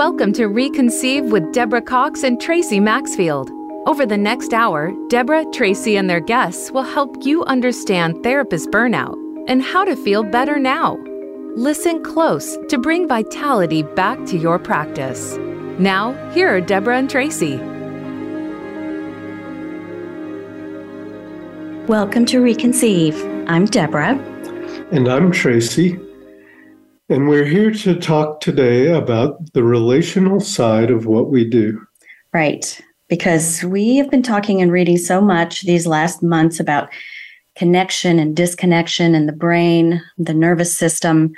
Welcome to Reconceive with Deborah Cox and Tracy Maxfield. Over the next hour, Deborah, Tracy, and their guests will help you understand therapist burnout and how to feel better now. Listen close to bring vitality back to your practice. Now, here are Deborah and Tracy. Welcome to Reconceive. I'm Deborah. And I'm Tracy. And we're here to talk today about the relational side of what we do. Right. Because we have been talking and reading so much these last months about connection and disconnection in the brain, the nervous system,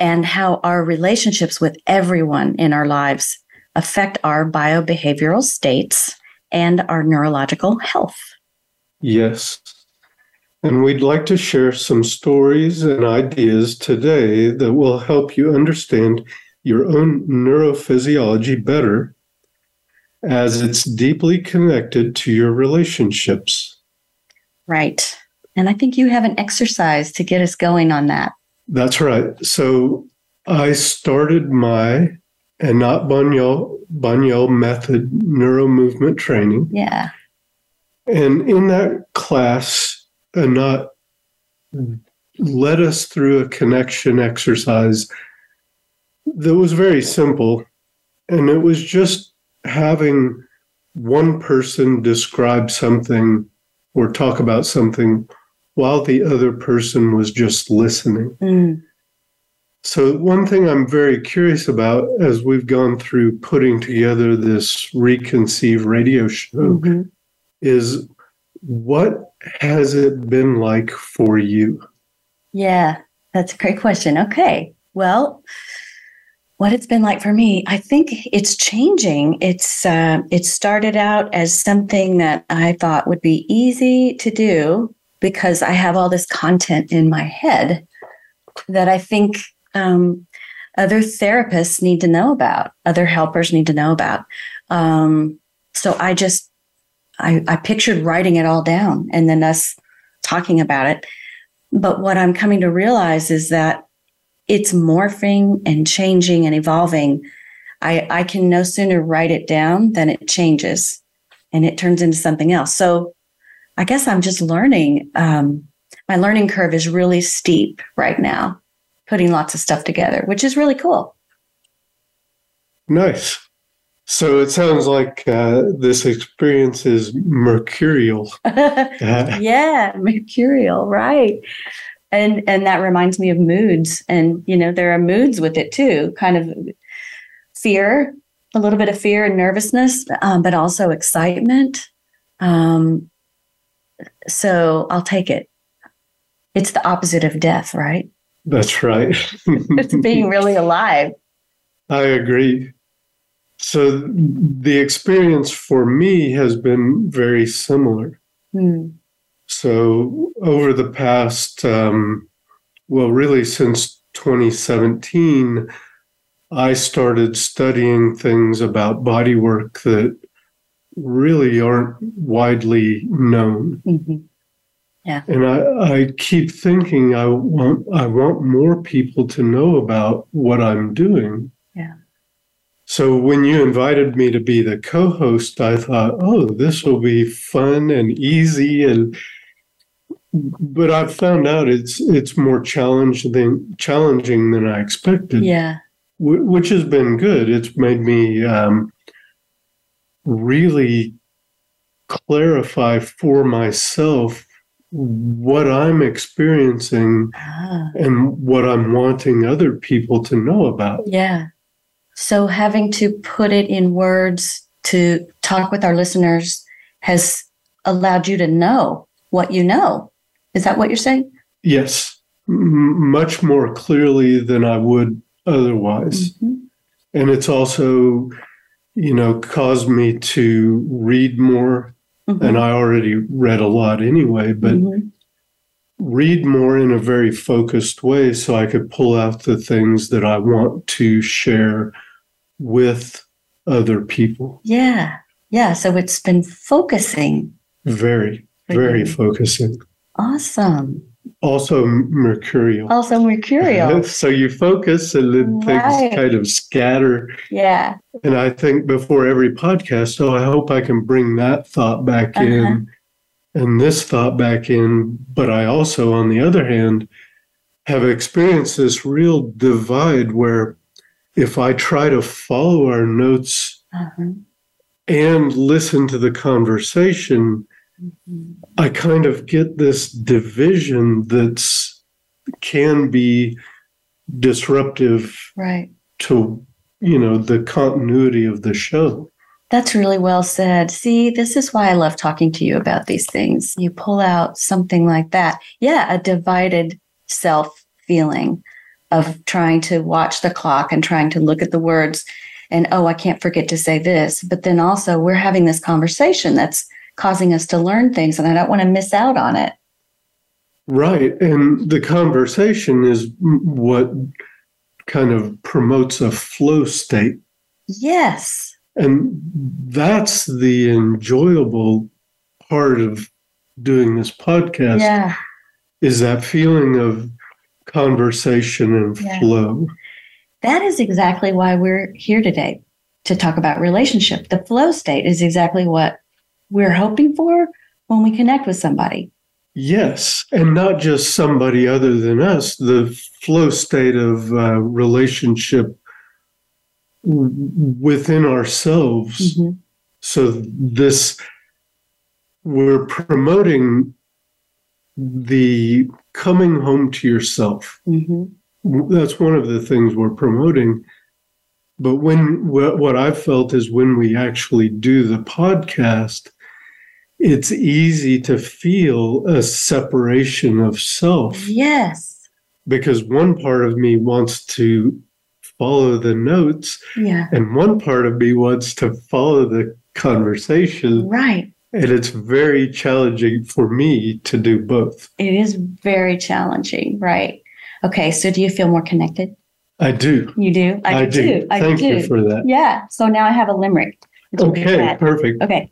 and how our relationships with everyone in our lives affect our biobehavioral states and our neurological health. Yes. And we'd like to share some stories and ideas today that will help you understand your own neurophysiology better as it's deeply connected to your relationships. Right. And I think you have an exercise to get us going on that. That's right. So I started my Anat Baniel, Baniel method neuromovement training. Yeah. And in that class, Anat led us through a connection exercise that was very simple. And it was just having one person describe something or talk about something while the other person was just listening. Mm. So, one thing I'm very curious about as we've gone through putting together this Reconceive radio show mm-hmm. is what has it been like for you? Yeah, that's a great question. Okay. Well, what it's been like for me, I think it's changing. It's uh, it started out as something that I thought would be easy to do because I have all this content in my head that I think um, other therapists need to know about, other helpers need to know about. Um, so I just I, I pictured writing it all down and then us talking about it. But what I'm coming to realize is that it's morphing and changing and evolving. I, I can no sooner write it down than it changes and it turns into something else. So I guess I'm just learning. Um, my learning curve is really steep right now, putting lots of stuff together, which is really cool. Nice. So it sounds like uh, this experience is mercurial. yeah, mercurial, right? And and that reminds me of moods, and you know there are moods with it too, kind of fear, a little bit of fear and nervousness, um, but also excitement. Um, so I'll take it. It's the opposite of death, right? That's right. it's being really alive. I agree. So the experience for me has been very similar. Mm. So over the past, um, well, really since 2017, I started studying things about body work that really aren't widely known. Mm-hmm. Yeah. And I, I keep thinking I want I want more people to know about what I'm doing. So when you invited me to be the co-host, I thought, oh, this will be fun and easy and but I've found out it's it's more challenging than challenging than I expected. Yeah, w- which has been good. It's made me um, really clarify for myself what I'm experiencing ah. and what I'm wanting other people to know about. Yeah. So having to put it in words to talk with our listeners has allowed you to know what you know. Is that what you're saying? Yes, M- much more clearly than I would otherwise. Mm-hmm. And it's also, you know, caused me to read more. Mm-hmm. And I already read a lot anyway, but mm-hmm. read more in a very focused way so I could pull out the things that I want to share with other people. Yeah. Yeah. So it's been focusing. Very, very focusing. Awesome. also mercurial. Also mercurial. so you focus and then Right. things kind of scatter. yeah. And I think before every podcast, oh, I hope I can bring that thought back Uh-huh. in and this thought back in. But I also, on the other hand, have experienced this real divide where if I try to follow our notes Uh-huh. and listen to the conversation, I kind of get this division that's can be disruptive Right. to you know the continuity of the show. That's really well said. See, this is why I love talking to you about these things. You pull out something like that. Yeah, a divided self feeling of trying to watch the clock and trying to look at the words and, oh, I can't forget to say this. But then also, we're having this conversation that's causing us to learn things, and I don't want to miss out on it. Right. And the conversation is what kind of promotes a flow state. Yes. And that's the enjoyable part of doing this podcast Yeah. is that feeling of conversation and Yeah. flow. That is exactly why we're here today to talk about relationship. The flow state is exactly what we're hoping for when we connect with somebody. Yes, and not just somebody other than us, the flow state of uh, relationship within ourselves. Mhm. So, this, we're promoting the coming home to yourself. Mhm. That's one of the things we're promoting. But when what what I've felt is when we actually do the podcast, it's easy to feel a separation of self Yes. because one part of me wants to follow the notes Yeah. and one part of me wants to follow the conversation. Right. And it's very challenging for me to do both. It is very challenging. Right. Okay. So do you feel more connected? I do. You do? I, do. too. I Thank do. you for that. Yeah. So now I have a limerick. Okay, perfect. Okay.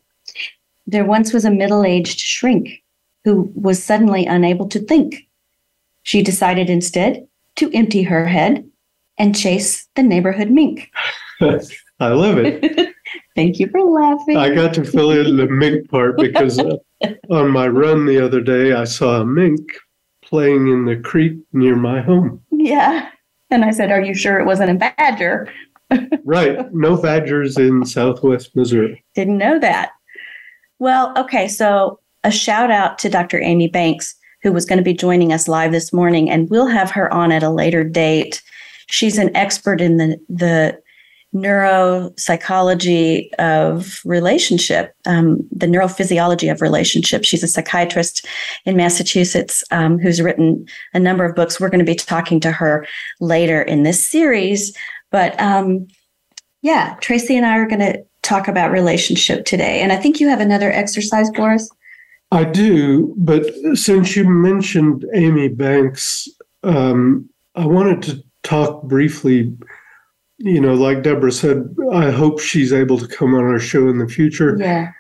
There once was a middle aged shrink who was suddenly unable to think. She decided instead to empty her head and chase the neighborhood mink. I love it. Thank you for laughing. I got to fill in the mink part because uh, on my run the other day, I saw a mink playing in the creek near my home. yeah. And I said, Are you sure it wasn't a badger? Right. No badgers in southwest Missouri. Didn't know that. Well, okay. So a shout out to Dr. Amy Banks, who was going to be joining us live this morning, and we'll have her on at a later date. She's an expert in the, the neuropsychology of relationship, um, the neurophysiology of relationship. She's a psychiatrist in Massachusetts um, who's written a number of books. We're going to be talking to her later in this series. But um, yeah, Tracy and I are going to talk about relationship today. And I think you have another exercise for us. I do, but since you mentioned Amy Banks, um, I wanted to talk briefly. You know, like Deborah said, I hope she's able to come on our show in the future. Yeah.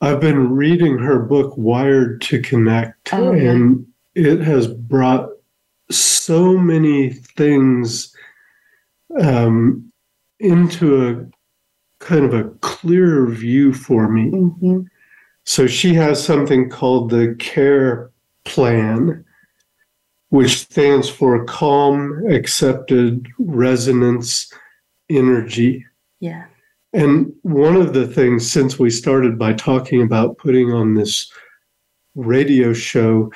I've been reading her book, Wired to Connect, Oh, yeah. and it has brought so many things um, into a kind of a clearer view for me. hmm So she has something called the CARE Plan, which stands for Calm, Accepted Resonance Energy. Yeah. And one of the things, since we started by talking about putting on this radio show,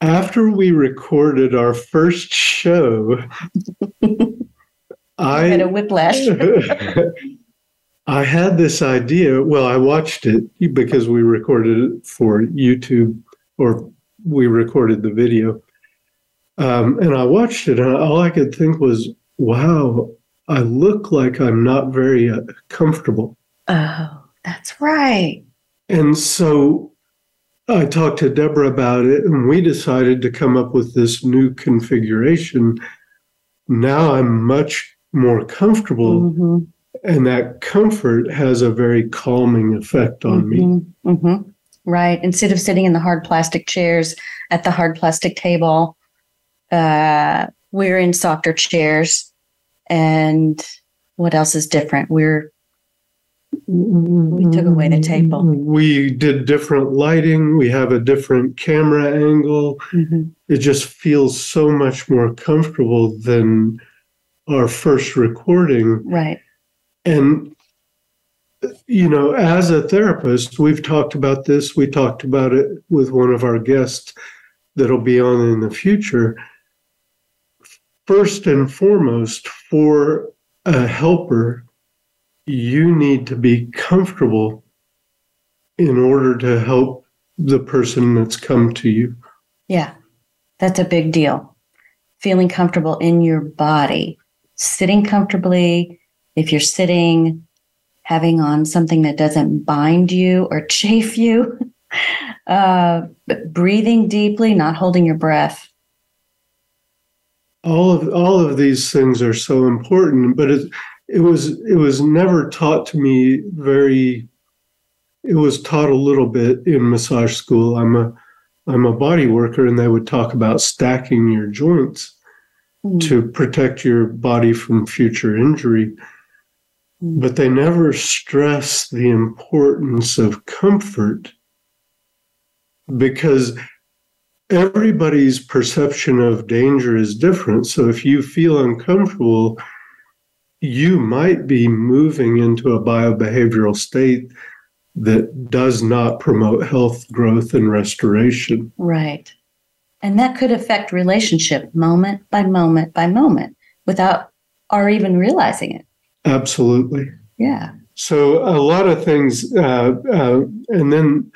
after we recorded our first show, I had a whiplash. I had this idea. Well, I watched it because we recorded it for YouTube, or we recorded the video. Um, and I watched it, and all I could think was, wow, I look like I'm not very uh, comfortable. oh, that's right. And so I talked to Deborah about it, and we decided to come up with this new configuration. Now I'm much more comfortable, Mhm, and that comfort has a very calming effect on me. mhm, mhm. right? Instead of sitting in the hard plastic chairs at the hard plastic table, uh, we're in softer chairs. And what else is different? We're we took away the table. We did different lighting. We have a different camera angle. Mm-hmm. It just feels so much more comfortable than our first recording. Right. And, you know, as a therapist, we've talked about this. We talked about it with one of our guests that'll be on in the future. First and foremost, for a helper, you need to be comfortable in order to help the person that's come to you. Yeah. That's a big deal. Feeling comfortable in your body, sitting comfortably. If you're sitting, having on something that doesn't bind you or chafe you, uh, breathing deeply, not holding your breath. All of all of these things are so important, but it it was it was never taught to me very. It was taught a little bit in massage school. I'm a I'm a body worker, and they would talk about stacking your joints Mm. to protect your body from future injury. Mm. But they never stress the importance of comfort because everybody's perception of danger is different. So if you feel uncomfortable, you might be moving into a biobehavioral state that does not promote health, growth, and restoration. Right. And that could affect relationship moment by moment by moment without our even realizing it. Absolutely. Yeah. So a lot of things, uh, uh, and then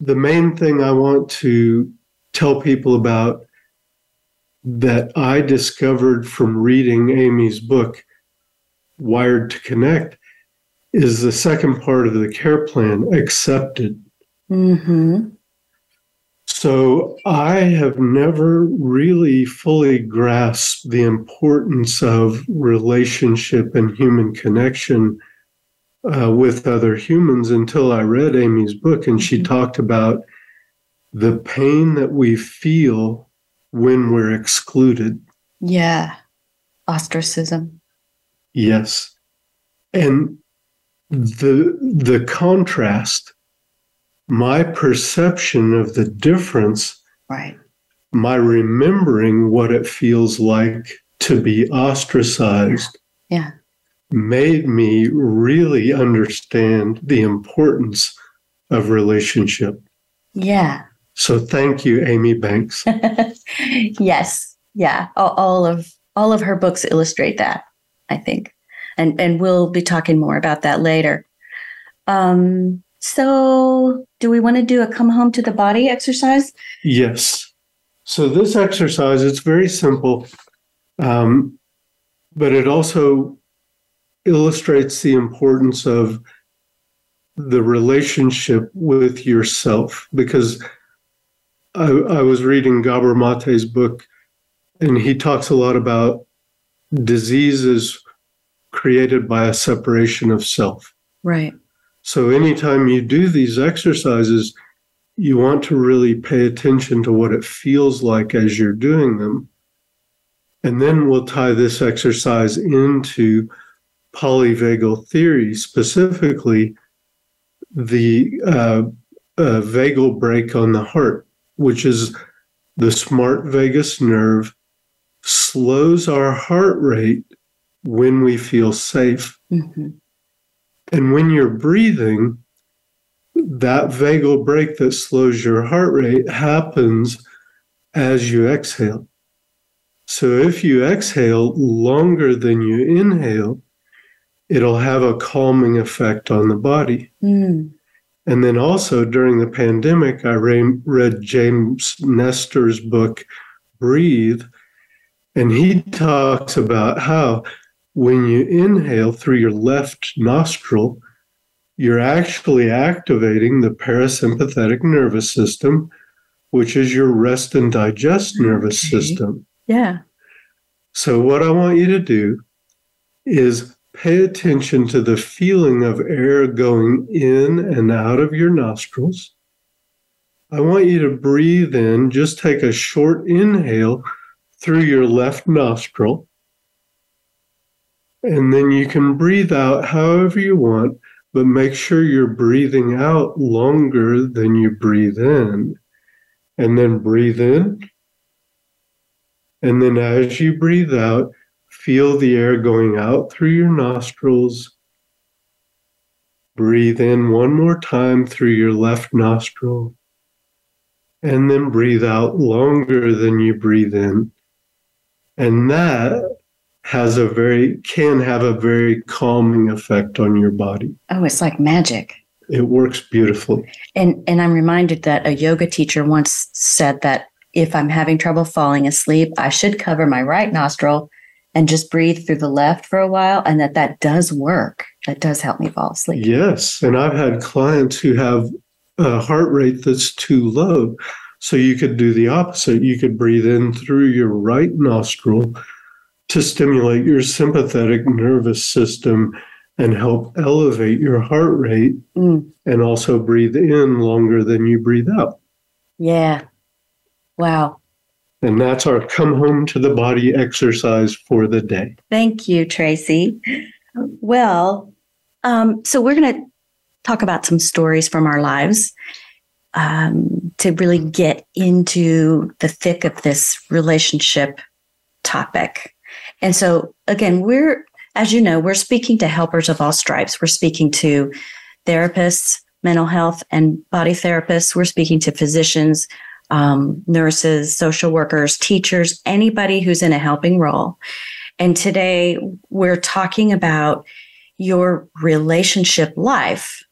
the main thing I want to tell people about that I discovered from reading Amy's book, Wired to Connect, is the second part of the care plan, accepted. Mm-hmm. So I have never really fully grasped the importance of relationship and human connection uh, with other humans until I read Amy's book and she Mhm. talked about the pain that we feel when we're excluded. Yeah. Ostracism. Yes. And the the contrast, my perception of the difference Right. my remembering what it feels like to be ostracized Yeah. made me really understand the importance of relationship. Yeah. So thank you, Amy Banks. yes. Yeah. All, all of all of her books illustrate that, I think. And and we'll be talking more about that later. Um, so do we want to do a come home to the body exercise? yes. So this exercise, it's very simple, um, but it also illustrates the importance of the relationship with yourself because I, I was reading Gabor Mate's book and he talks a lot about diseases created by a separation of self. Right. So anytime you do these exercises, you want to really pay attention to what it feels like as you're doing them. And then we'll tie this exercise into polyvagal theory, specifically the uh, uh, vagal brake on the heart, which is the smart vagus nerve, slows our heart rate when we feel safe. hmm And when you're breathing, that vagal brake that slows your heart rate happens as you exhale. So if you exhale longer than you inhale, it'll have a calming effect on the body. Mm. And then also during the pandemic, I re- read James Nestor's book, Breathe, and he talks about how when you inhale through your left nostril, you're actually activating the parasympathetic nervous system, which is your rest and digest nervous Okay. system. Yeah. So, what I want you to do is pay attention to the feeling of air going in and out of your nostrils. I want you to breathe in, just take a short inhale through your left nostril. And then you can breathe out however you want, but make sure you're breathing out longer than you breathe in. And then breathe in. And then as you breathe out, feel the air going out through your nostrils. Breathe in one more time through your left nostril. And then breathe out longer than you breathe in. And that has a very can have a very calming effect on your body. Oh, it's like magic. It works beautifully. And and I'm reminded that a yoga teacher once said that if I'm having trouble falling asleep, I should cover my right nostril and just breathe through the left for a while and that that does work. That does help me fall asleep. Yes, and I've had clients who have a heart rate that's too low. So you could do the opposite. You could breathe in through your right nostril to stimulate your sympathetic nervous system and help elevate your heart rate mm. and also breathe in longer than you breathe out. Yeah. Wow. And that's our come home to the body exercise for the day. Thank you, Tracy. Well, um, so we're going to talk about some stories from our lives um, to really get into the thick of this relationship topic. And so, again, we're, as you know, we're speaking to helpers of all stripes. We're speaking to therapists, mental health and body therapists. We're speaking to physicians, um, nurses, social workers, teachers, anybody who's in a helping role. And today we're talking about your relationship life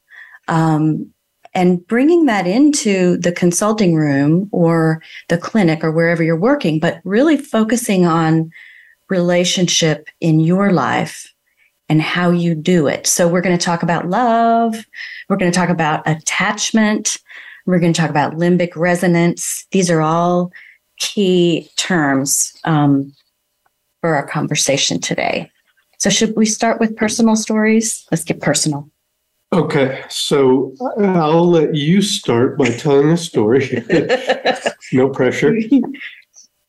um, and bringing that into the consulting room or the clinic or wherever you're working, but really focusing on relationship in your life and how you do it. So, we're going to talk about love. We're going to talk about attachment. We're going to talk about limbic resonance. These are all key terms um, for our conversation today. So, should we start with personal stories? Let's get personal. Okay, so I'll let you start by telling a story. no pressure.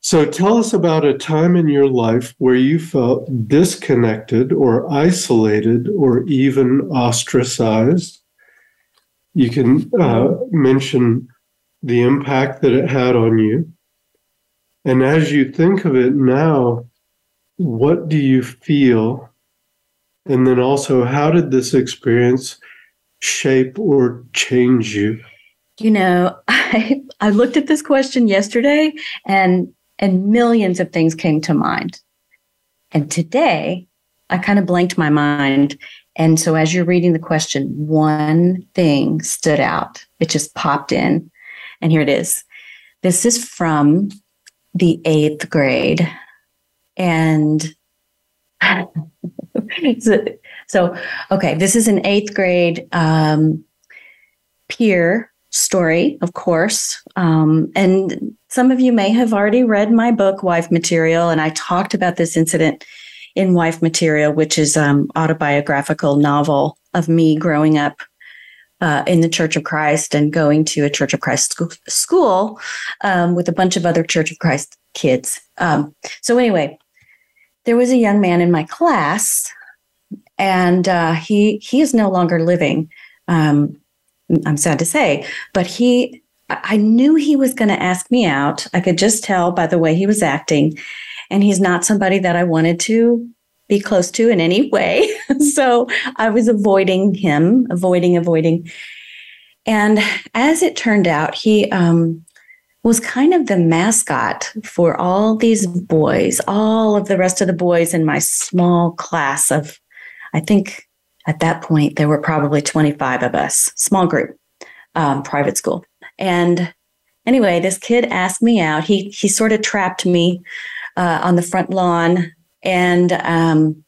So tell us about a time in your life where you felt disconnected or isolated or even ostracized. You can uh, mention the impact that it had on you. And as you think of it now, what do you feel? And then also, how did this experience shape or change you? You know, I, I looked at this question yesterday and and millions of things came to mind. And today, I kind of blanked my mind. And so, as you're reading the question, one thing stood out. It just popped in. And here it is. This is from the eighth grade. And so, okay, this is an eighth grade um, peer story, of course. Um, and some of you may have already read my book, Wife Material, and I talked about this incident in Wife Material, which is um, autobiographical novel of me growing up uh, in the Church of Christ and going to a Church of Christ school, school um, with a bunch of other Church of Christ kids. Um, so anyway, there was a young man in my class, and uh, he he is no longer living. Um, I'm sad to say, but he I knew he was going to ask me out. I could just tell by the way he was acting. And he's not somebody that I wanted to be close to in any way. so I was avoiding him, avoiding, avoiding. And as it turned out, he um, was kind of the mascot for all these boys, all of the rest of the boys in my small class of, I think at that point, there were probably 25 of us, small group, um, private school. And anyway, this kid asked me out. He he sort of trapped me uh, on the front lawn, and um,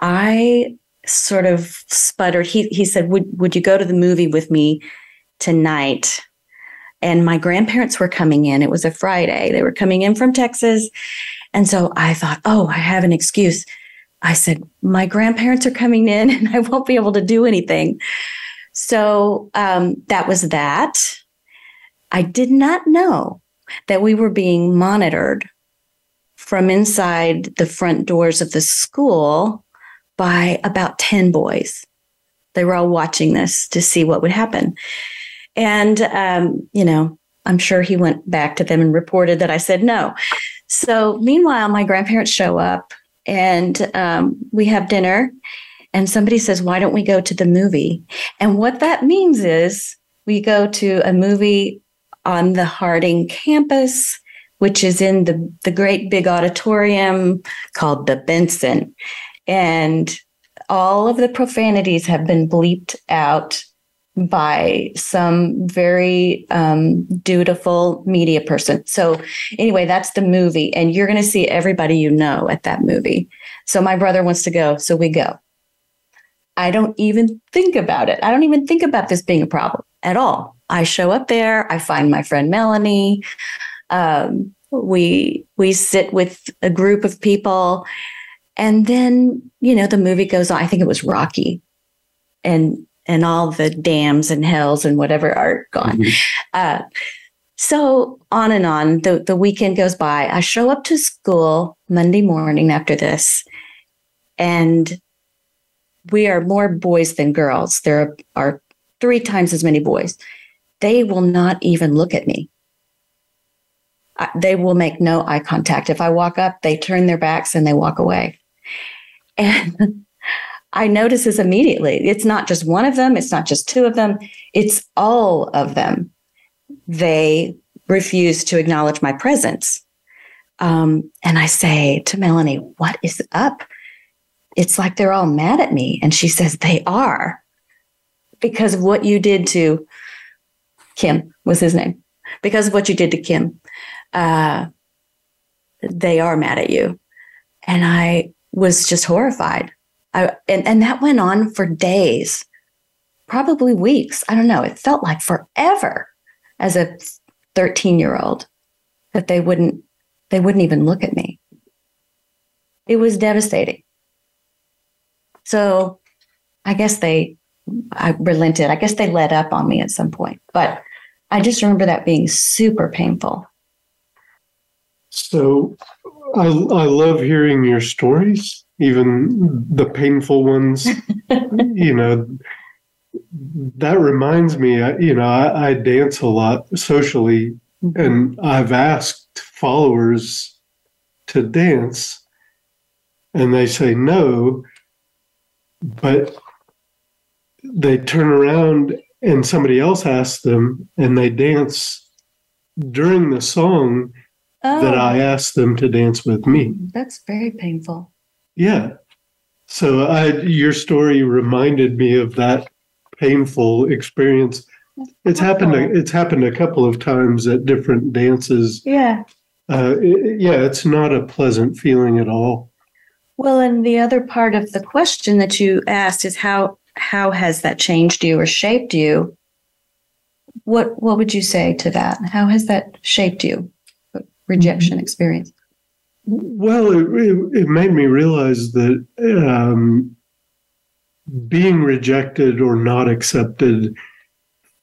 I sort of sputtered. He he said, "Would would you go to the movie with me tonight?" And my grandparents were coming in. It was a Friday. They were coming in from Texas, and so I thought, "Oh, I have an excuse." I said, "My grandparents are coming in, and I won't be able to do anything." So um, that was that. I did not know that we were being monitored from inside the front doors of the school by about 10 boys. They were all watching this to see what would happen. And, um, you know, I'm sure he went back to them and reported that I said no. So, meanwhile, my grandparents show up and um, we have dinner. And somebody says, Why don't we go to the movie? And what that means is we go to a movie on the Harding campus, which is in the, the great big auditorium called the Benson. And all of the profanities have been bleeped out by some very um, dutiful media person. So, anyway, that's the movie, and you're going to see everybody you know at that movie. So, my brother wants to go, so we go. I don't even think about it. I don't even think about this being a problem at all. I show up there, I find my friend Melanie. Um, we we sit with a group of people, and then you know the movie goes on. I think it was Rocky, and and all the damns and hells and whatever are gone. Mm-hmm. Uh, so on and on. The the weekend goes by. I show up to school Monday morning after this, and we are more boys than girls. There are three times as many boys. They will not even look at me. They will make no eye contact. If I walk up, they turn their backs and they walk away. And I notice this immediately. It's not just one of them, it's not just two of them, it's all of them. They refuse to acknowledge my presence. Um, and I say to Melanie, What is up? It's like they're all mad at me. And she says, They are because of what you did to Kim, was his name. Because of what you did to Kim, uh, they are mad at you. And I was just horrified. I, and, and that went on for days, probably weeks. I don't know. It felt like forever as a 13 year old that they wouldn't, they wouldn't even look at me. It was devastating. So I guess they, I relented. I guess they let up on me at some point, but I just remember that being super painful. So I, I love hearing your stories even the painful ones. you know, that reminds me, you know, I, I dance a lot socially, mm-hmm. and I've asked followers to dance, and they say no, but they turn around and somebody else asks them, and they dance during the song oh. that I asked them to dance with me. That's very painful. Yeah. So I, your story reminded me of that painful experience. It's happened. It's happened a couple of times at different dances. Yeah. Uh, it, yeah, it's not a pleasant feeling at all. Well, and the other part of the question that you asked is how how has that changed you or shaped you? What what would you say to that? How has that shaped you? Rejection mm-hmm. experience. Well, it, it, it made me realize that um, being rejected or not accepted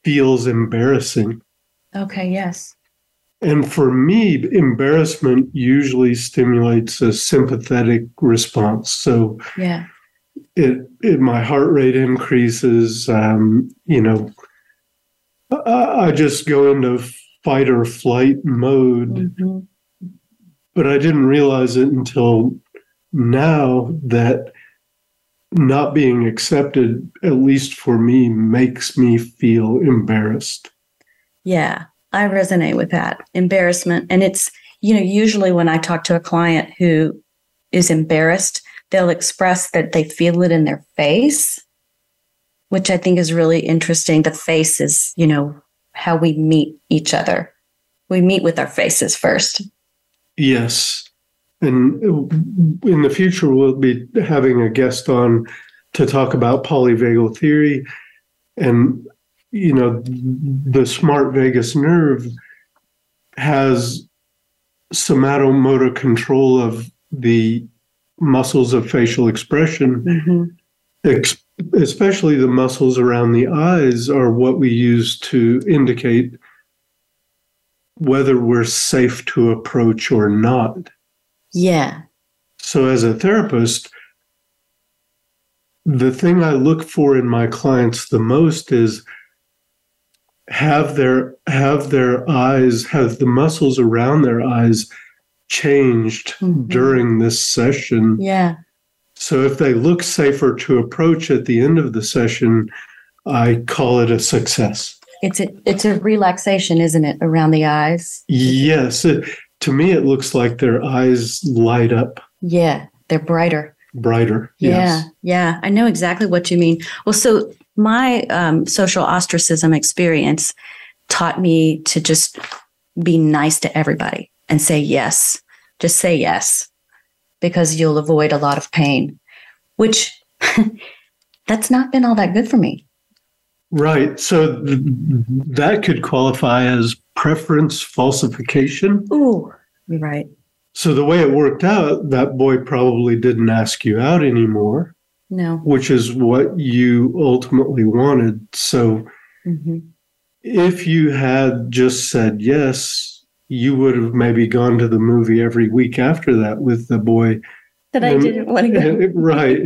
feels embarrassing. Okay, yes. And for me, embarrassment usually stimulates a sympathetic response. So, yeah, it, it my heart rate increases. Um, you know, I, I, just go into fight or flight mode. Mm-hmm but I didn't realize it until now that not being accepted, at least for me, makes me feel embarrassed. Yeah, I resonate with that embarrassment. And it's, you know, usually when I talk to a client who is embarrassed, they'll express that they feel it in their face, which I think is really interesting. The face is, you know, how we meet each other. We meet with our faces first. Yes. And in the future, we'll be having a guest on to talk about polyvagal theory. And, you know, the smart vagus nerve has somatomotor control of the muscles of facial expression, mm-hmm. ex- especially the muscles around the eyes, are what we use to indicate whether we're safe to approach or not. Yeah. So, as a therapist, the thing I look for in my clients the most is have their have their eyes have the muscles around their eyes changed Mhm. during this session Yeah. So if they look safer to approach at the end of the session i call it a success It's a it's a relaxation, isn't it, around the eyes? yes it, to me it looks like their eyes light up Yeah. They're brighter. brighter Yeah, yes yeah, I know exactly what you mean. Well, so my um, social ostracism experience taught me to just be nice to everybody and say yes. Just say yes because you'll avoid a lot of pain, which that's not been all that good for me. right so th- that could qualify as preference falsification Ooh, you're right. So the way it worked out, that boy probably didn't ask you out anymore, No. which is what you ultimately wanted. So hmm if you had just said yes, you would have maybe gone to the movie every week after that with the boy. That I didn't want to go. right.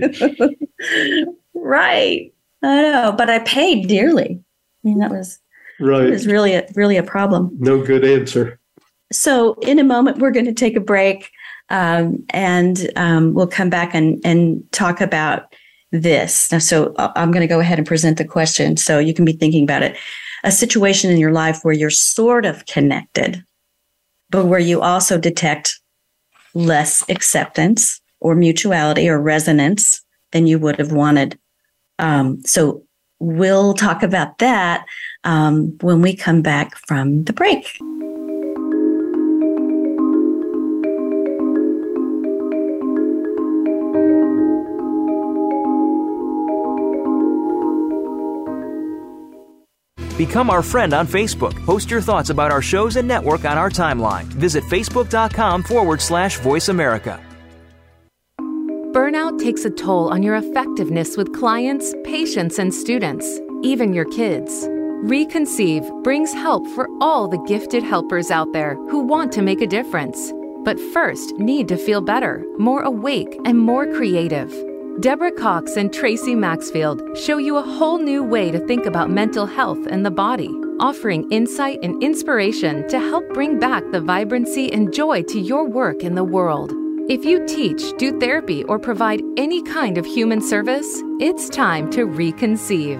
right. I know, but I paid dearly. I mean, that was right. it was really a really a problem. No good answer. So, in a moment, we're going to take a break um, and um, we'll come back and, and talk about this. Now, so, I'm going to go ahead and present the question so you can be thinking about it. A situation in your life where you're sort of connected, but where you also detect less acceptance or mutuality or resonance than you would have wanted. Um, so, we'll talk about that um, when we come back from the break. Become our friend on Facebook. Post your thoughts about our shows and network on our timeline. Visit facebook.com forward slash voice America. Burnout takes a toll on your effectiveness with clients, patients, and students, even your kids. Reconceive brings help for all the gifted helpers out there who want to make a difference, but first need to feel better, more awake, and more creative. Deborah Cox and Tracy Maxfield show you a whole new way to think about mental health and the body, offering insight and inspiration to help bring back the vibrancy and joy to your work in the world. If you teach, do therapy, or provide any kind of human service, it's time to reconceive.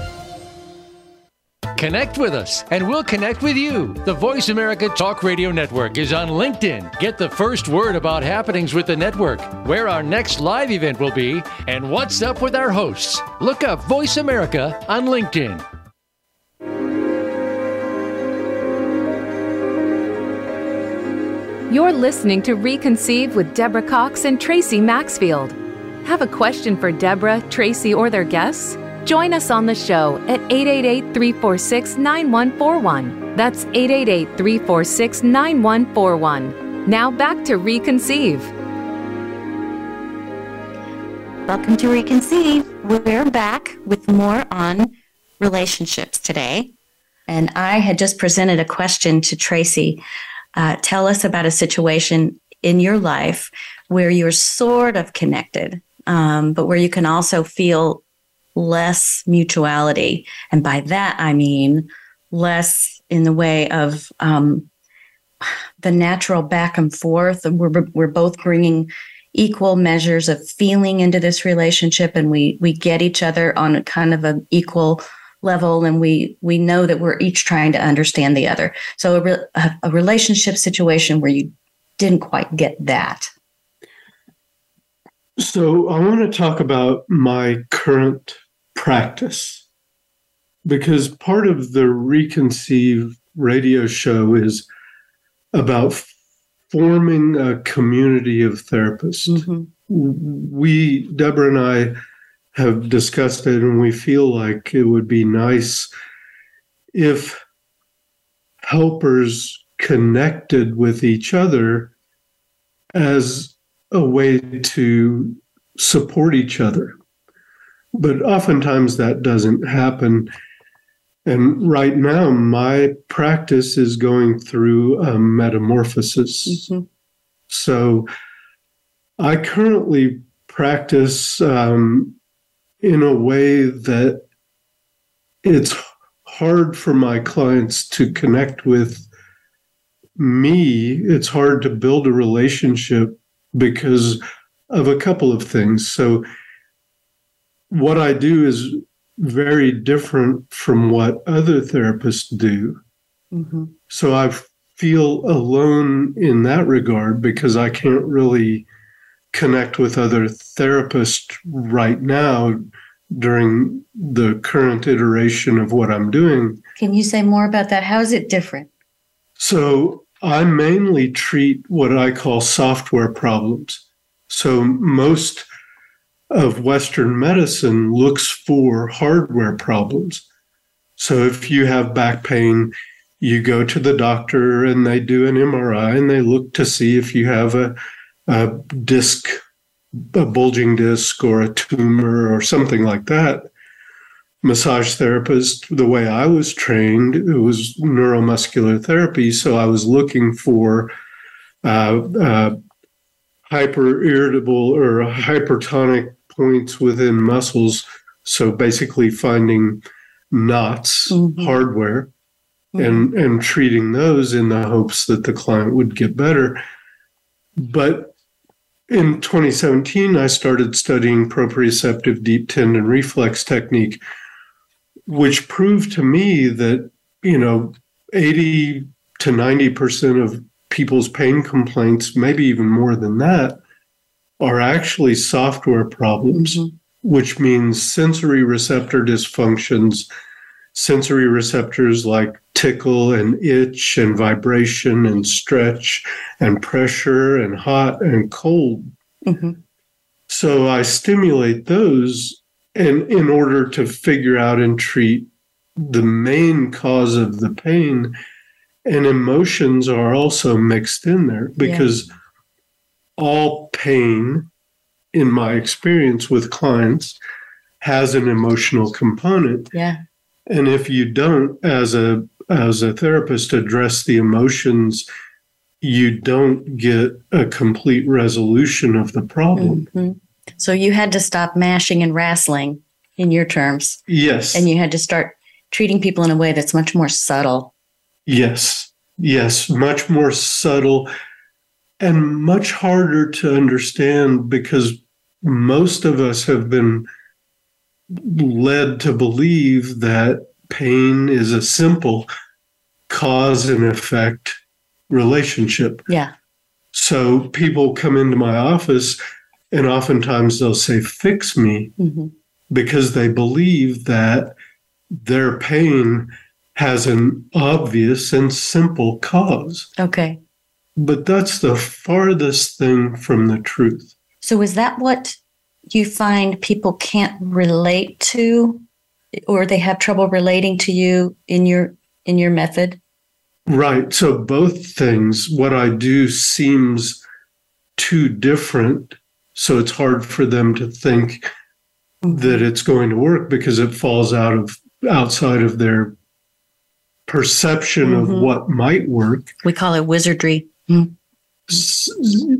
Connect with us, and we'll connect with you. The Voice America Talk Radio Network is on LinkedIn. Get the first word about happenings with the network, where our next live event will be, and what's up with our hosts. Look up Voice America on LinkedIn. You're listening to Reconceive with Deborah Cox and Tracy Maxfield. Have a question for Deborah, Tracy, or their guests? Join us on the show at 888 346 9141. That's 888 346 9141. Now back to Reconceive. Welcome to Reconceive. We're back with more on relationships today. And I had just presented a question to Tracy. Uh, tell us about a situation in your life where you're sort of connected, um, but where you can also feel less mutuality. And by that, I mean less in the way of um, the natural back and forth. We're, we're both bringing equal measures of feeling into this relationship and we we get each other on a kind of an equal level and we we know that we're each trying to understand the other so a, re- a, a relationship situation where you didn't quite get that So I want to talk about my current practice because part of the Reconceive radio show is about forming a community of therapists. Mhm. We, Deborah and I, have discussed it, and we feel like it would be nice if helpers connected with each other as a way to support each other. But oftentimes that doesn't happen. And right now, my practice is going through a metamorphosis. Mhm. So I currently practice um, in a way that it's hard for my clients to connect with me. It's hard to build a relationship because of a couple of things. So, what I do is very different from what other therapists do. Mhm. So I feel alone in that regard because I can't really connect with other therapists right now during the current iteration of what I'm doing. Can you say more about that? How is it different? So I mainly treat what I call software problems. So most of Western medicine looks for hardware problems. So if you have back pain, you go to the doctor and they do an MRI and they look to see if you have a, a disc, a bulging disc or a tumor or something like that. Massage therapist, the way I was trained, it was neuromuscular therapy. So I was looking for uh, uh, hyper irritable or hypertonic points within muscles. So basically, finding knots, Mhm. hardware, and and treating those in the hopes that the client would get better. But in 2017, I started studying proprioceptive deep tendon reflex technique, which proved to me that you know 80 to 90 percent of people's pain complaints, maybe even more than that, are actually software problems, Mhm. which means sensory receptor dysfunctions, sensory receptors like tickle and itch and vibration and stretch and pressure and hot and cold. Mhm. So I stimulate those and in order to figure out and treat the main cause of the pain and emotions are also mixed in there because all pain in my experience with clients has an emotional component Yeah. and if you don't as a as a therapist address the emotions you don't get a complete resolution of the problem Mhm. So you had to stop mashing and wrestling in your terms, yes and you had to start treating people in a way that's much more subtle. Yes, yes, much more subtle and much harder to understand because most of us have been led to believe that pain is a simple cause and effect relationship. Yeah. So people come into my office and oftentimes they'll say, Fix me hmm because they believe that their pain has an obvious and simple cause. Okay. But that's the farthest thing from the truth. So is that what you find people can't relate to, or they have trouble relating to you in your in your method? Right. So both things, what I do seems too different. So it's hard for them to think that it's going to work because it falls out of outside of their perception of Mhm. what might work. We call it wizardry.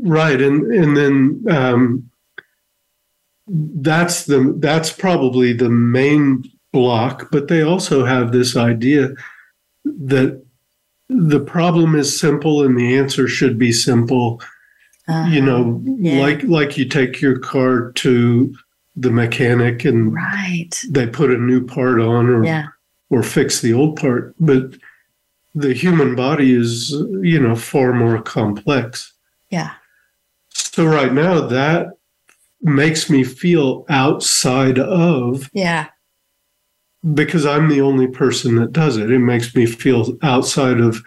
Right and and then um that's the that's probably the main block but they also have this idea that the problem is simple and the answer should be simple Uh, you know Yeah. like like you take your car to the mechanic and right. they put a new part on or Yeah. or fix the old part but the human body is you know far more complex Yeah. so right now that makes me feel outside of Yeah. because I'm the only person that does it. It makes me feel outside of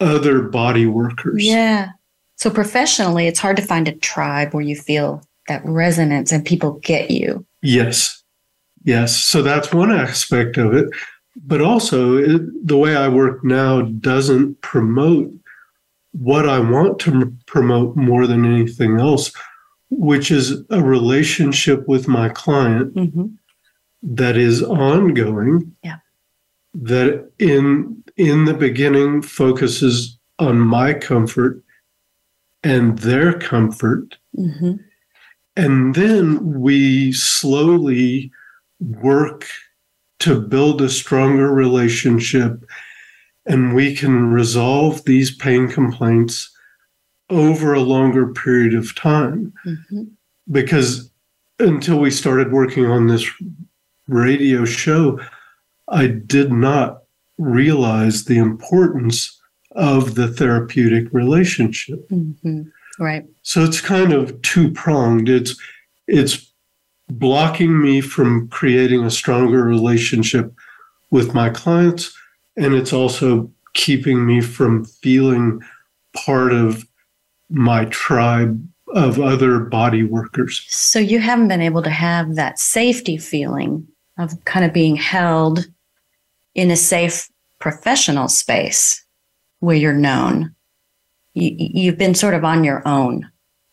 other body workers. Yeah. So professionally, it's hard to find a tribe where you feel that resonance and people get you. Yes. Yes. So that's one aspect of it. But also, it, the way I work now doesn't promote what I want to promote more than anything else, which is a relationship with my client Mm-hmm. that is ongoing. Yeah. That in in the beginning focuses on my comfort and their comfort. Mm-hmm. And then we slowly work to build a stronger relationship and we can resolve these pain complaints over a longer period of time. Mm-hmm. Because until we started working on this radio show, I did not realize the importance of the therapeutic relationship. Mm-hmm. Right. So it's kind of two pronged. It's it's blocking me from creating a stronger relationship with my clients, and it's also keeping me from feeling part of my tribe of other body workers. So you haven't been able to have that safety feeling of kind of being held in a safe professional space where you're known. You, you've been sort of on your own.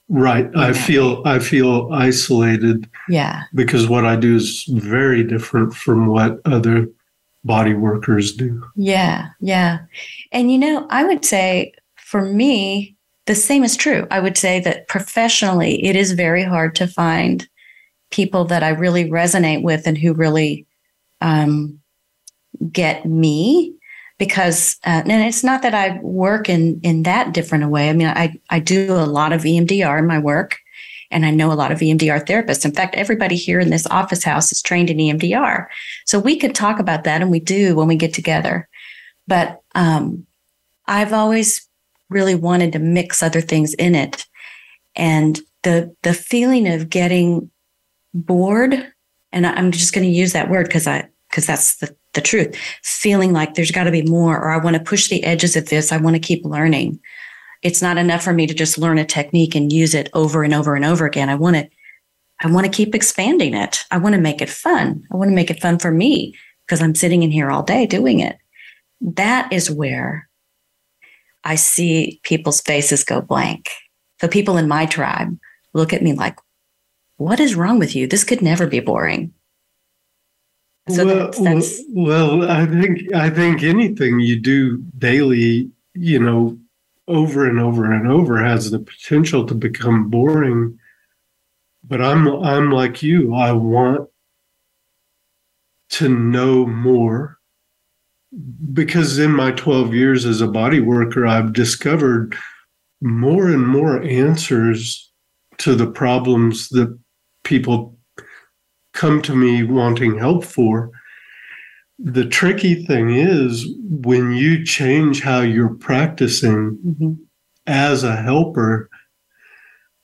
Right. I feel I feel isolated Yeah. because what I do is very different from what other body workers do. Yeah. Yeah. And you know, I would say for me, the same is true. I would say that professionally, it is very hard to find people that I really resonate with and who really um, get me because uh, and it's not that I work in in that different a way. I mean, I I do a lot of EMDR in my work, and I know a lot of EMDR therapists. In fact, everybody here in this office house is trained in EMDR, so we could talk about that, and we do when we get together. But um, I've always really wanted to mix other things in it, and the the feeling of getting bored, and I'm just going to use that word because I because that's the the truth, feeling like there's got to be more, or I want to push the edges of this. I want to keep learning. It's not enough for me to just learn a technique and use it over and over and over again. I want to, I want to keep expanding it. I want to make it fun. I want to make it fun for me because I'm sitting in here all day doing it. That is where I see people's faces go blank. The people in my tribe look at me like, what is wrong with you? This could never be boring. So well, that's, that's well, well, I think I think anything you do daily, you know, over and over and over has the potential to become boring. But I'm I'm like you. I want to know more because in my 12 years as a body worker, I've discovered more and more answers to the problems that people come to me wanting help for. The tricky thing is when you change how you're practicing Mhm. as a helper,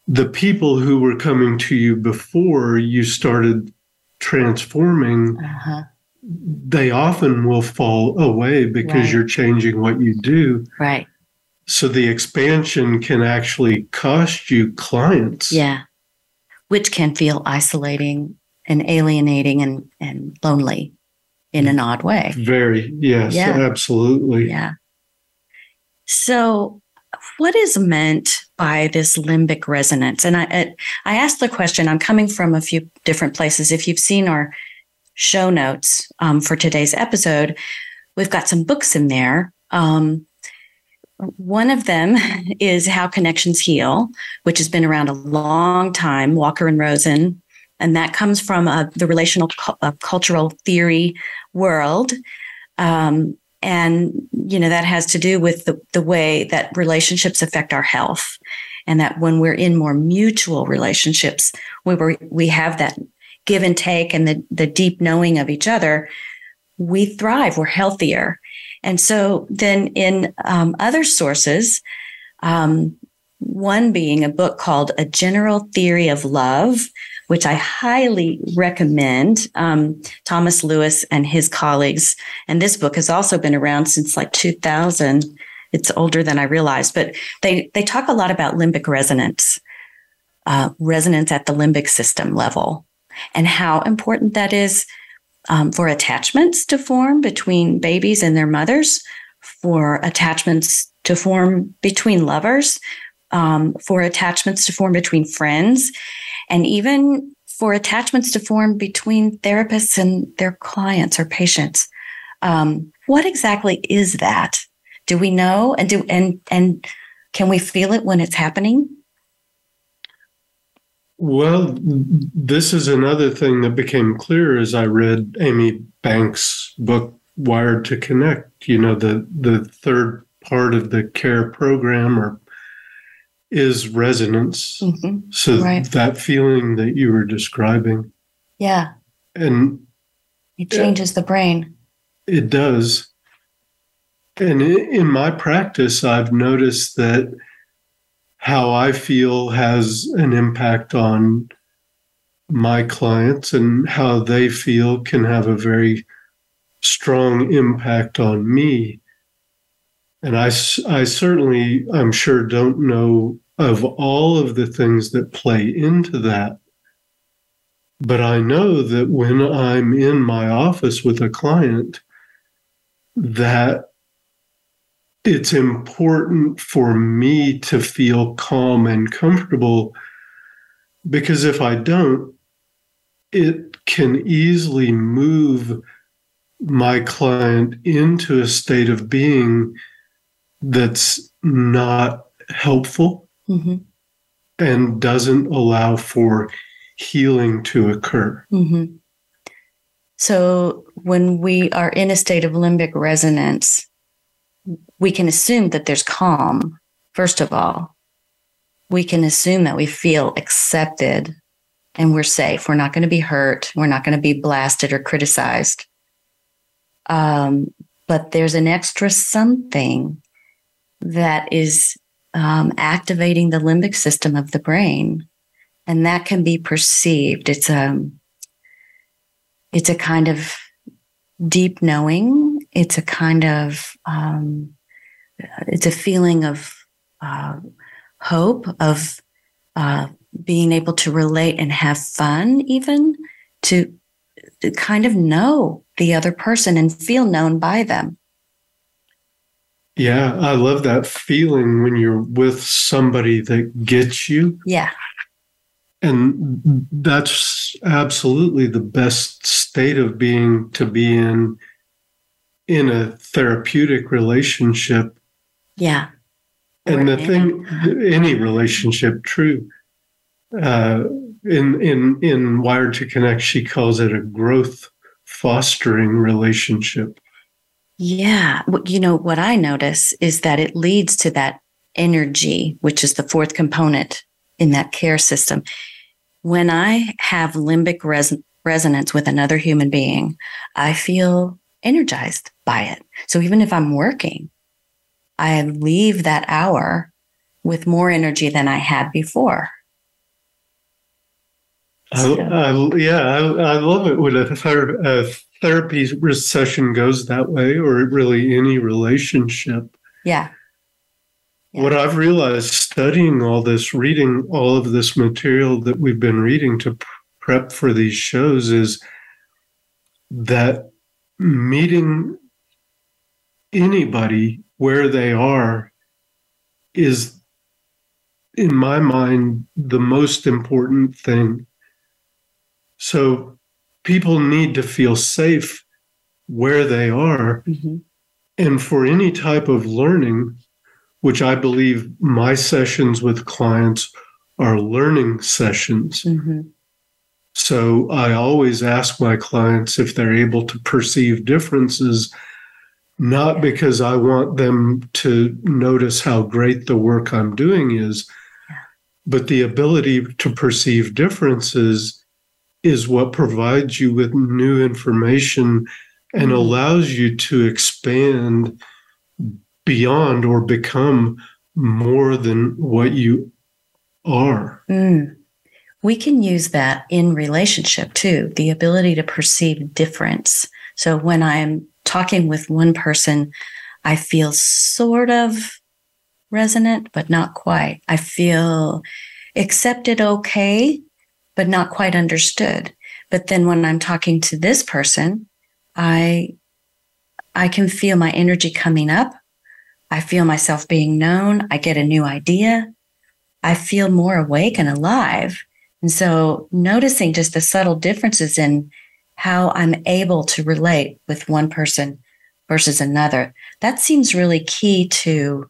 the people who were coming to you before you started transforming, uh-huh. they often will fall away because Right. you're changing what you do. right. So the expansion can actually cost you clients. Yeah. Which can feel isolating and alienating and, and lonely in an odd way. Very, yes, Yeah. absolutely. Yeah. So, what is meant by this limbic resonance? And I, I asked the question. I'm coming from a few different places. If you've seen our show notes um, for today's episode, we've got some books in there. Um, one of them is How Connections Heal, which has been around a long time, Walker and Rosen. And that comes from uh, the relational cu- uh, cultural theory world. Um, and, you know, that has to do with the, the way that relationships affect our health. And that when we're in more mutual relationships, we we have that give and take and the, the deep knowing of each other, we thrive, we're healthier. And so then in um, other sources, um, one being a book called A General Theory of Love, which I highly recommend. Um, Thomas Lewis and his colleagues. And this book has also been around since like 2000. it's older than I realized, but they, they talk a lot about limbic resonance, uh, resonance at the limbic system level, and how important that is um, for attachments to form between babies and their mothers, for attachments to form between lovers, um, for attachments to form between friends, and even for attachments to form between therapists and their clients or patients. Um, what exactly is that? Do we know? And do and and can we feel it when it's happening? Well, this is another thing that became clear as I read Amy Banks' book Wired to Connect. You know, the the third part of the care program or is resonance. Mm-hmm. So right. that feeling that you were describing. Yeah. And it changes the brain. It does. And in my practice, I've noticed that how I feel has an impact on my clients and how they feel can have a very strong impact on me. And I, I certainly, I'm sure, don't know of all of the things that play into that. But I know that when I'm in my office with a client, that it's important for me to feel calm and comfortable because if I don't, it can easily move my client into a state of being that's not helpful mm-hmm. and doesn't allow for healing to occur. Mm-hmm. So, when we are in a state of limbic resonance, we can assume that there's calm, first of all. We can assume that we feel accepted and we're safe. We're not going to be hurt. We're not going to be blasted or criticized. Um, but there's an extra something that is um, activating the limbic system of the brain, and that can be perceived. It's a um, it's a kind of deep knowing. It's a kind of um, it's a feeling of uh, hope, of uh, being able to relate and have fun, even to, to kind of know the other person and feel known by them. Yeah, I love that feeling when you're with somebody that gets you. Yeah. And that's absolutely the best state of being to be in in a therapeutic relationship yeah. And the thing, any relationship, true. Uh, in in in Wired to Connect, she calls it a growth fostering relationship. Yeah, you know what I notice is that it leads to that energy, which is the fourth component in that care system. When I have limbic res- resonance with another human being, I feel energized by it. So even if I'm working, I leave that hour with more energy than I had before. I, I, yeah, I, I, love it when a therapy session goes that way, or really any relationship. Yeah. yeah. What I've realized studying all this, reading all of this material that we've been reading to prep for these shows is that meeting anybody where they are is, in my mind, the most important thing. So people need to feel safe where they are. Mm-hmm. And for any type of learning, which I believe my sessions with clients are learning sessions. Mm-hmm. So I always ask my clients if they're able to perceive differences not because I want them to notice how great the work I'm doing is, but the ability to perceive differences is what provides you with new information and mm. allows you to expand beyond or become more than what you are. Mm. We can use that in relationship too, the ability to perceive difference. So when I'm talking with one person I feel sort of resonant, but not quite. I feel accepted okay, but not quite understood. But then when I'm talking to this person, I I can feel my energy coming up. I feel myself being known. I get a new idea. I feel more awake and alive. And so noticing just the subtle differences in how I'm able to relate with one person versus another, that seems really key to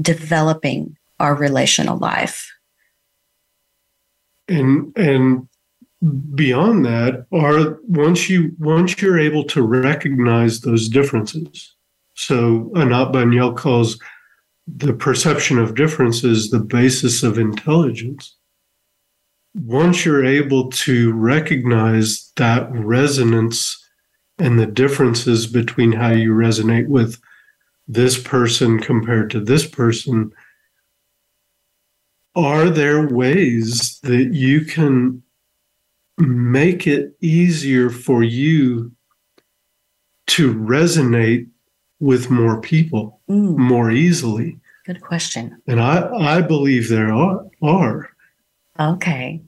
developing our relational life. And and beyond that are once you once you're able to recognize those differences. So Anat Baniel calls the perception of differences the basis of intelligence. Once you're able to recognize that resonance and the differences between how you resonate with this person compared to this person, are there ways that you can make it easier for you to resonate with more people Mm, more easily? good question. And I, I believe there are, are Okay.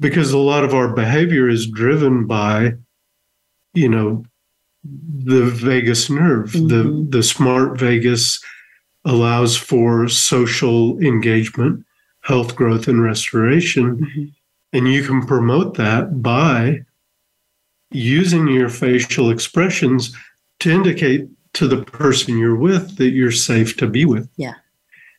because a lot of our behavior is driven by, you know, the vagus nerve. Mhm. The the smart vagus allows for social engagement, health growth, and restoration. Mhm. And you can promote that by using your facial expressions to indicate to the person you're with that you're safe to be with. Yeah.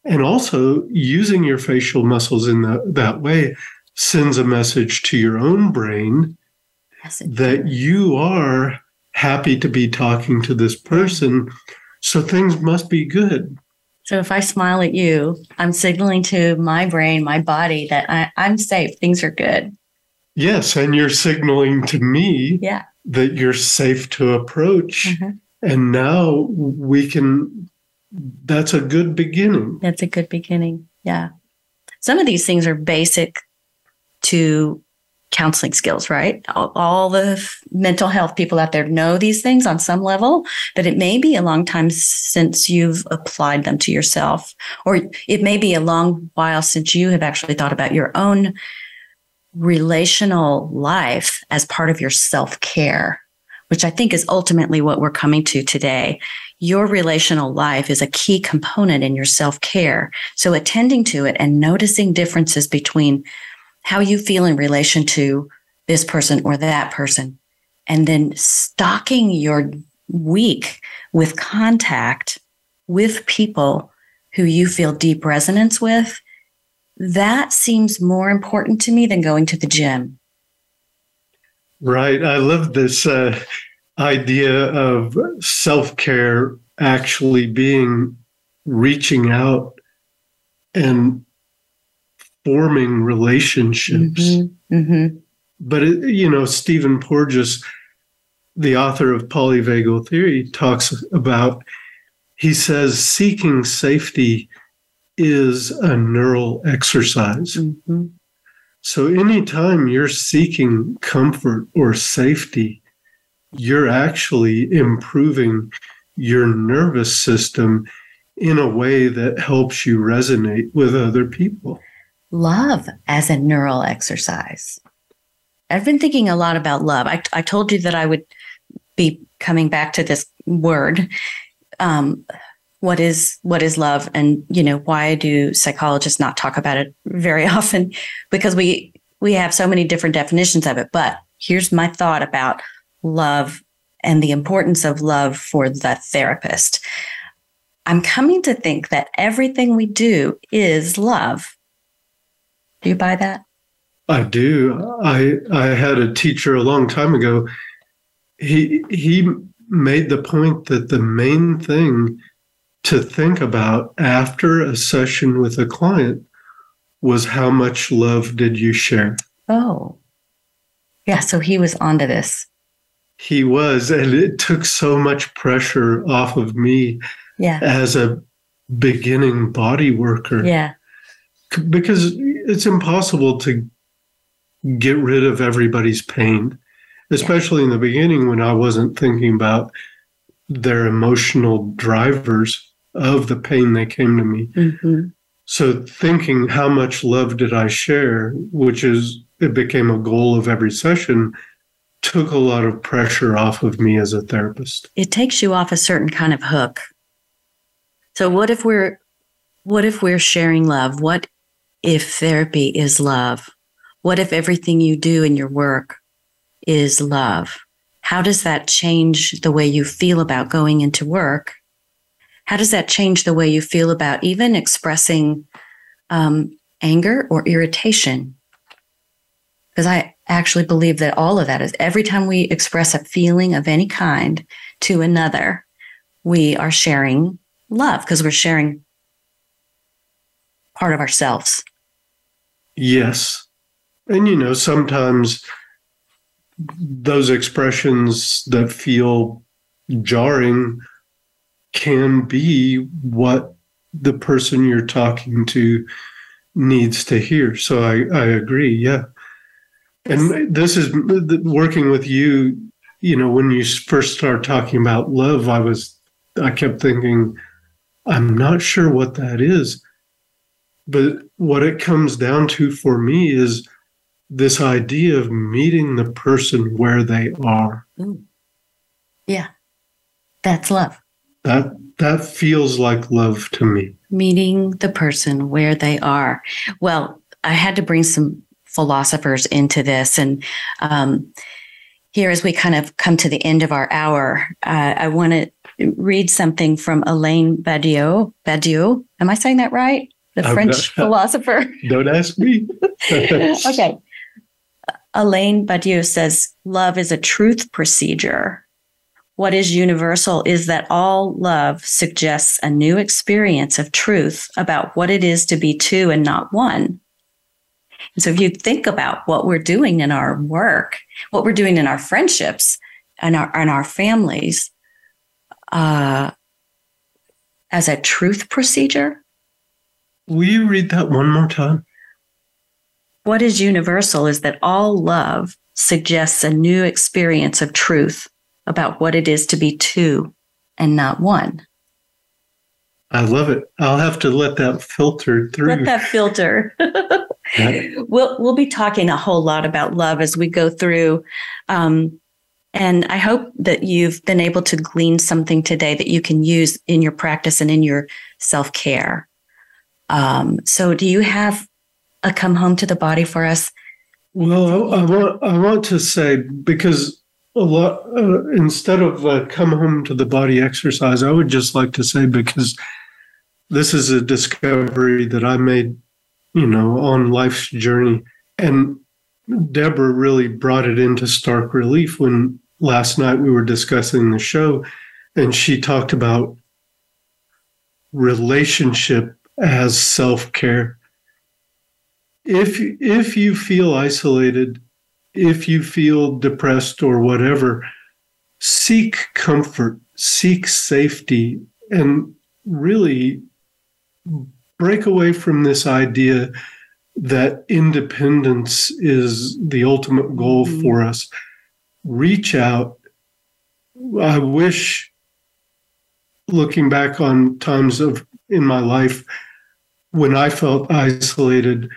And also using your facial muscles in the, that way sends a message to your own brain Yes, that you are happy to be talking to this person. So things must be good. So if I smile at you, I'm signaling to my brain, my body that I, I'm safe. Things are good. Yes. And you're signaling to me Yeah. that you're safe to approach. Mhm. And now we can, that's a good beginning. That's a good beginning. Yeah. Some of these things are basic to counseling skills, right? All, all the f- mental health people out there know these things on some level, but it may be a long time since you've applied them to yourself, or it may be a long while since you have actually thought about your own relational life as part of your self care, which I think is ultimately what we're coming to today. Your relational life is a key component in your self care. So attending to it and noticing differences between how you feel in relation to this person or that person, and then stocking your week with contact with people who you feel deep resonance with, that seems more important to me than going to the gym. Right. I love this uh, idea of self care actually being reaching out and forming relationships. Mhm, mhm. But, it, you know, Stephen Porges, the author of Polyvagal Theory, talks about, he says, seeking safety is a neural exercise. Mhm. So anytime you're seeking comfort or safety, you're actually improving your nervous system in a way that helps you resonate with other people. Love as a neural exercise. I've been thinking a lot about love. I, I told you that I would be coming back to this word. Um, what is what is love, and you know why do psychologists not talk about it very often? Because we we have so many different definitions of it. But here's my thought about love and the importance of love for the therapist. I'm coming to think that everything we do is love. Do you buy that? I do. I I had a teacher a long time ago. He he made the point that the main thing to think about after a session with a client was how much love did you share? Oh, yeah. So he was onto this. He was, and it took so much pressure off of me Yeah. as a beginning body worker Yeah. Because it's impossible to get rid of everybody's pain, especially in the beginning when I wasn't thinking about their emotional drivers of the pain they came to me. Mm-hmm. So thinking how much love did I share, which is it became a goal of every session, took a lot of pressure off of me as a therapist. It takes you off a certain kind of hook. So what if we're what if we're sharing love? What if therapy is love? What if everything you do in your work is love? How does that change the way you feel about going into work? How does that change the way you feel about even expressing um, anger or irritation? Because I actually believe that all of that is every time we express a feeling of any kind to another, we are sharing love because we're sharing part of ourselves. Yes. And, you know, sometimes those expressions that feel jarring can be what the person you're talking to needs to hear. So I, I agree. Yeah. And this is working with you, you know, when you first start talking about love, I was, I kept thinking, I'm not sure what that is. But what it comes down to for me is this idea of meeting the person where they are. Ooh. Yeah. That's love. That that feels like love to me. Meeting the person where they are. Well, I had to bring some philosophers into this, and um, here as we kind of come to the end of our hour, uh, I want to read something from Alain Badiou. Badiou, am I saying that right? The French philosopher. Don't ask me. okay. Alain Badiou says, Love is a truth procedure. What is universal is that all love suggests a new experience of truth about what it is to be two and not one. And so if you think about what we're doing in our work, what we're doing in our friendships and our, and our families, uh, as a truth procedure. Will you read that one more time? What is universal is that all love suggests a new experience of truth about what it is to be two and not one. I love it. I'll have to let that filter through. Let that filter. we'll we'll be talking a whole lot about love as we go through. Um, and I hope that you've been able to glean something today that you can use in your practice and in your self care. Um, so, do you have a come home to the body for us? Well, I, I want I want to say because a lot uh, instead of uh, come home to the body exercise, I would just like to say because this is a discovery that I made, you know, on life's journey, and Deborah really brought it into stark relief when last night we were discussing the show, and she talked about relationship as self care. If if you feel isolated if you feel depressed or whatever, seek comfort, seek safety, and really break away from this idea that independence is the ultimate goal mm-hmm. for us. Reach out. I wish, looking back on times of in my life when I felt isolated,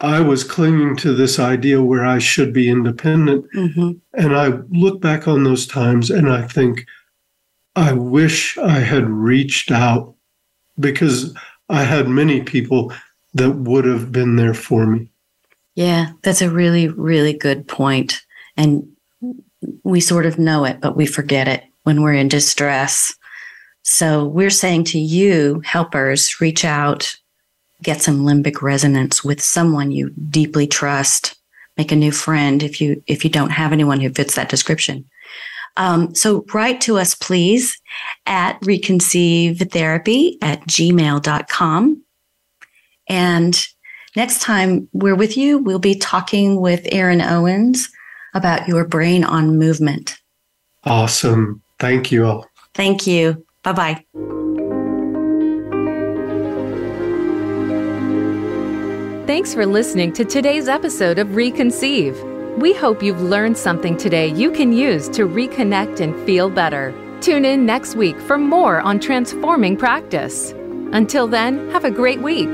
I was clinging to this idea where I should be independent. Mm-hmm. And I look back on those times and I think, I wish I had reached out because I had many people that would have been there for me. Yeah, that's a really, really good point. And we sort of know it, but we forget it when we're in distress. So we're saying to you, helpers, reach out, get some limbic resonance with someone you deeply trust make a new friend if you if you don't have anyone who fits that description. Um, so write to us please at reconceivetherapy at gmail.com and next time we're with you we'll be talking with aaron owens about your brain on movement. Awesome. Thank you all. Thank you. Bye-bye Thanks for listening to today's episode of Reconceive. We hope you've learned something today you can use to reconnect and feel better. Tune in next week for more on transforming practice. Until then, have a great week.